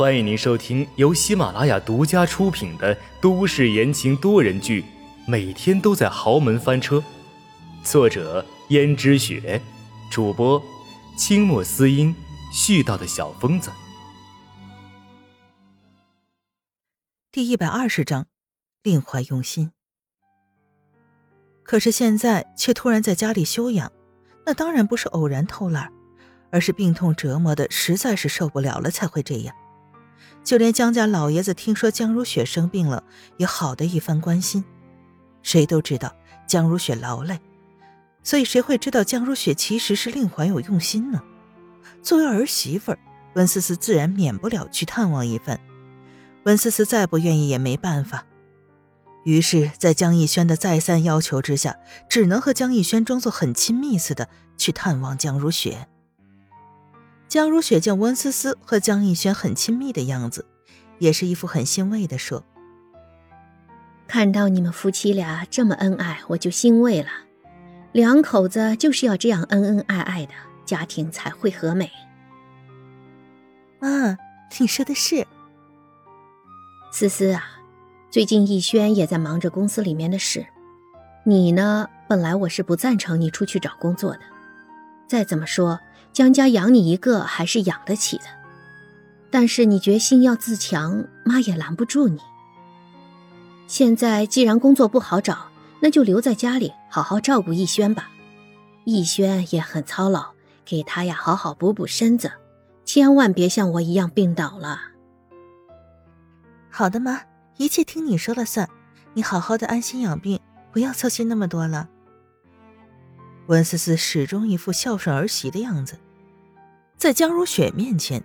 欢迎您收听由喜马拉雅独家出品的都市言情多人剧《每天都在豪门翻车》，作者：胭脂雪，主播：清墨思音，絮叨的小疯子。第一百二十章，另怀用心。可是现在却突然在家里休养，那当然不是偶然偷懒，而是病痛折磨的实在是受不了了才会这样。就连江家老爷子听说江如雪生病了，也好的一番关心。谁都知道江如雪劳累，所以谁会知道江如雪其实是令怀有用心呢？作为儿媳妇，温思思自然免不了去探望一番。温思思再不愿意也没办法，于是，在江逸轩的再三要求之下，只能和江逸轩装作很亲密似的去探望江如雪。江如雪见温思思和江逸轩很亲密的样子，也是一副很欣慰的说：“看到你们夫妻俩这么恩爱，我就欣慰了。两口子就是要这样恩恩爱爱的，家庭才会和美。”嗯，你说的是。思思啊，最近逸轩也在忙着公司里面的事，你呢，本来我是不赞成你出去找工作的，再怎么说。江家养你一个还是养得起的，但是你决心要自强，妈也拦不住你。现在既然工作不好找，那就留在家里好好照顾逸轩吧。逸轩也很操劳，给他呀好好补补身子，千万别像我一样病倒了。好的，妈，一切听你说了算。你好好的安心养病，不要操心那么多了。温思思始终一副孝顺儿媳的样子，在江如雪面前，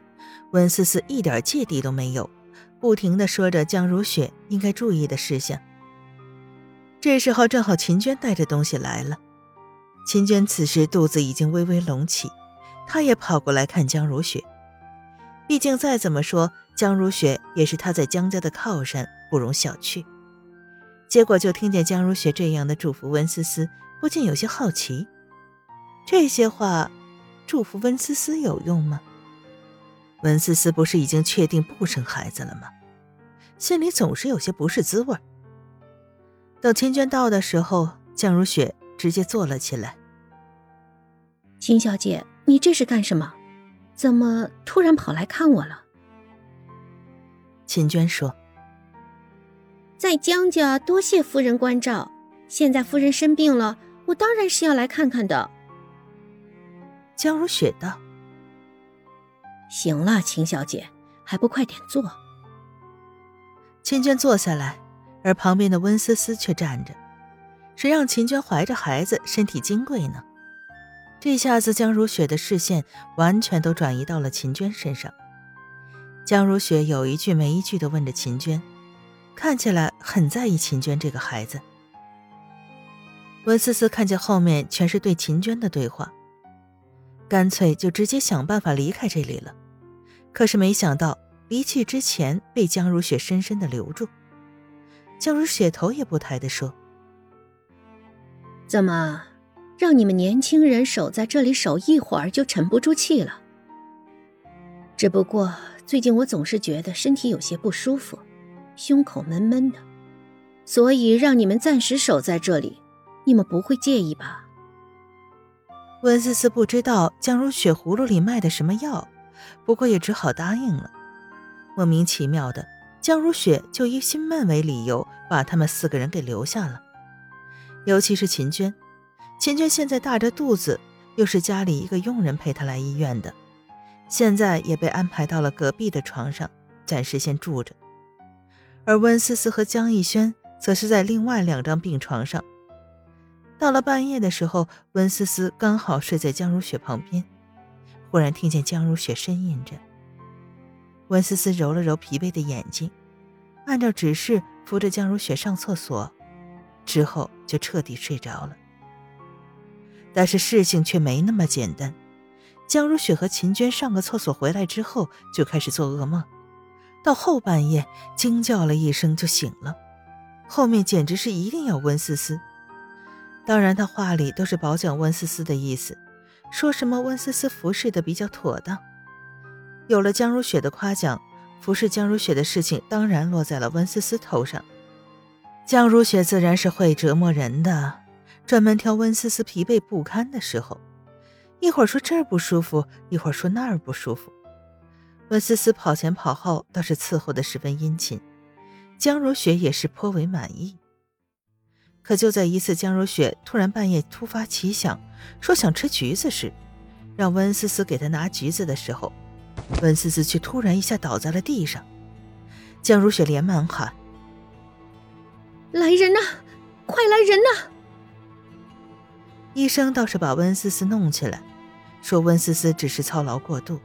温思思一点芥蒂都没有，不停的说着江如雪应该注意的事项。这时候正好秦娟带着东西来了，秦娟此时肚子已经微微隆起，她也跑过来看江如雪。毕竟再怎么说，江如雪也是她在江家的靠山，不容小觑。结果就听见江如雪这样的祝福温思思，不禁有些好奇。这些话，祝福温思思有用吗？温思思不是已经确定不生孩子了吗？心里总是有些不是滋味。等秦娟到的时候，江如雪直接坐了起来。秦小姐，你这是干什么？怎么突然跑来看我了？秦娟说：“在江家多谢夫人关照，现在夫人生病了，我当然是要来看看的。”江如雪道：“行了，秦小姐，还不快点坐。”秦娟坐下来，而旁边的温思思却站着。谁让秦娟怀着孩子，身体金贵呢？这下子，江如雪的视线完全都转移到了秦娟身上。江如雪有一句没一句的问着秦娟，看起来很在意秦娟这个孩子。温思思看见后面全是对秦娟的对话。干脆就直接想办法离开这里了，可是没想到离去之前被江如雪深深的留住。江如雪头也不抬的说：“怎么，让你们年轻人守在这里守一会儿就沉不住气了？只不过最近我总是觉得身体有些不舒服，胸口闷闷的，所以让你们暂时守在这里，你们不会介意吧？”温思思不知道江如雪葫芦里卖的什么药，不过也只好答应了。莫名其妙的，江如雪就以心闷为理由，把他们四个人给留下了。尤其是秦娟，秦娟现在大着肚子，又是家里一个佣人陪她来医院的，现在也被安排到了隔壁的床上，暂时先住着。而温思思和江逸轩则是在另外两张病床上。到了半夜的时候，温思思刚好睡在江如雪旁边，忽然听见江如雪呻吟着。温思思揉了揉疲惫的眼睛，按照指示扶着江如雪上厕所，之后就彻底睡着了。但是事情却没那么简单，江如雪和秦娟上个厕所回来之后就开始做噩梦，到后半夜惊叫了一声就醒了，后面简直是一定要温思思。当然，他话里都是褒奖温思思的意思，说什么温思思服侍的比较妥当。有了江如雪的夸奖，服侍江如雪的事情当然落在了温思思头上。江如雪自然是会折磨人的，专门挑温思思疲惫不堪的时候，一会儿说这儿不舒服，一会儿说那儿不舒服。温思思跑前跑后，倒是伺候的十分殷勤，江如雪也是颇为满意。可就在一次江如雪突然半夜突发奇想，说想吃橘子时，让温思思给她拿橘子的时候，温思思却突然一下倒在了地上。江如雪连忙喊：“来人呐，快来人呐！”医生倒是把温思思弄起来，说温思思只是操劳过度。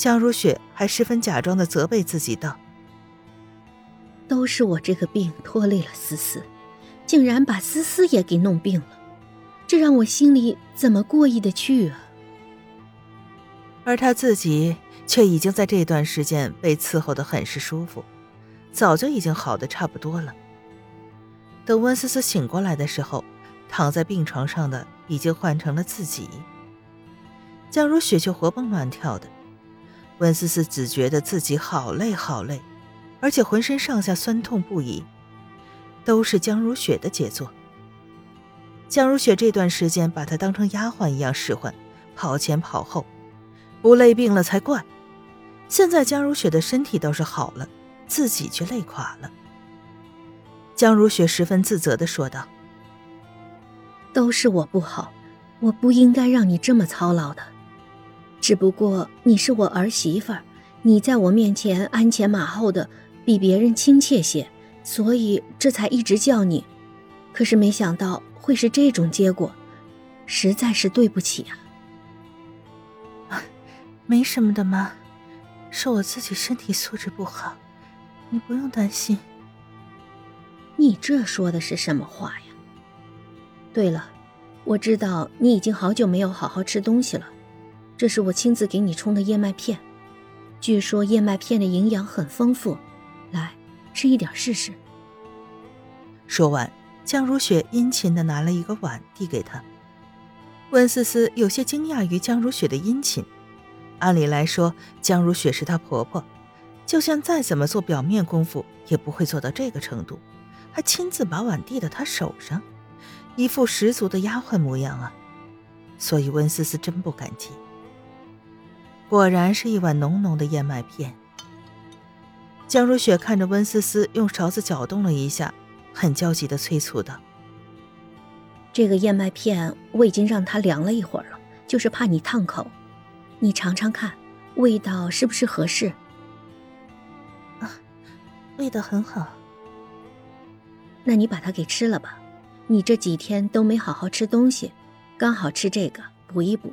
江如雪还十分假装的责备自己道：“都是我这个病拖累了思思。”竟然把思思也给弄病了，这让我心里怎么过意的去啊？而他自己却已经在这段时间被伺候的很是舒服，早就已经好的差不多了。等温思思醒过来的时候，躺在病床上的已经换成了自己。江如雪却活蹦乱跳的，温思思只觉得自己好累好累，而且浑身上下酸痛不已。都是江如雪的杰作。江如雪这段时间把她当成丫鬟一样使唤，跑前跑后，不累病了才怪。现在江如雪的身体倒是好了，自己却累垮了。江如雪十分自责的说道：“都是我不好，我不应该让你这么操劳的。只不过你是我儿媳妇儿，你在我面前鞍前马后的，比别人亲切些。”所以这才一直叫你，可是没想到会是这种结果，实在是对不起啊！没什么的妈，是我自己身体素质不好，你不用担心。你这说的是什么话呀？对了，我知道你已经好久没有好好吃东西了，这是我亲自给你冲的燕麦片，据说燕麦片的营养很丰富，来。吃一点试试。说完，江如雪殷勤的拿了一个碗递给他。温思思有些惊讶于江如雪的殷勤。按理来说，江如雪是她婆婆，就算再怎么做表面功夫，也不会做到这个程度，还亲自把碗递到她手上，一副十足的丫鬟模样啊！所以温思思真不敢接。果然是一碗浓浓的燕麦片。江如雪看着温思思用勺子搅动了一下，很焦急的催促道：“这个燕麦片我已经让它凉了一会儿了，就是怕你烫口。你尝尝看，味道是不是合适？”“啊，味道很好。”“那你把它给吃了吧，你这几天都没好好吃东西，刚好吃这个补一补。”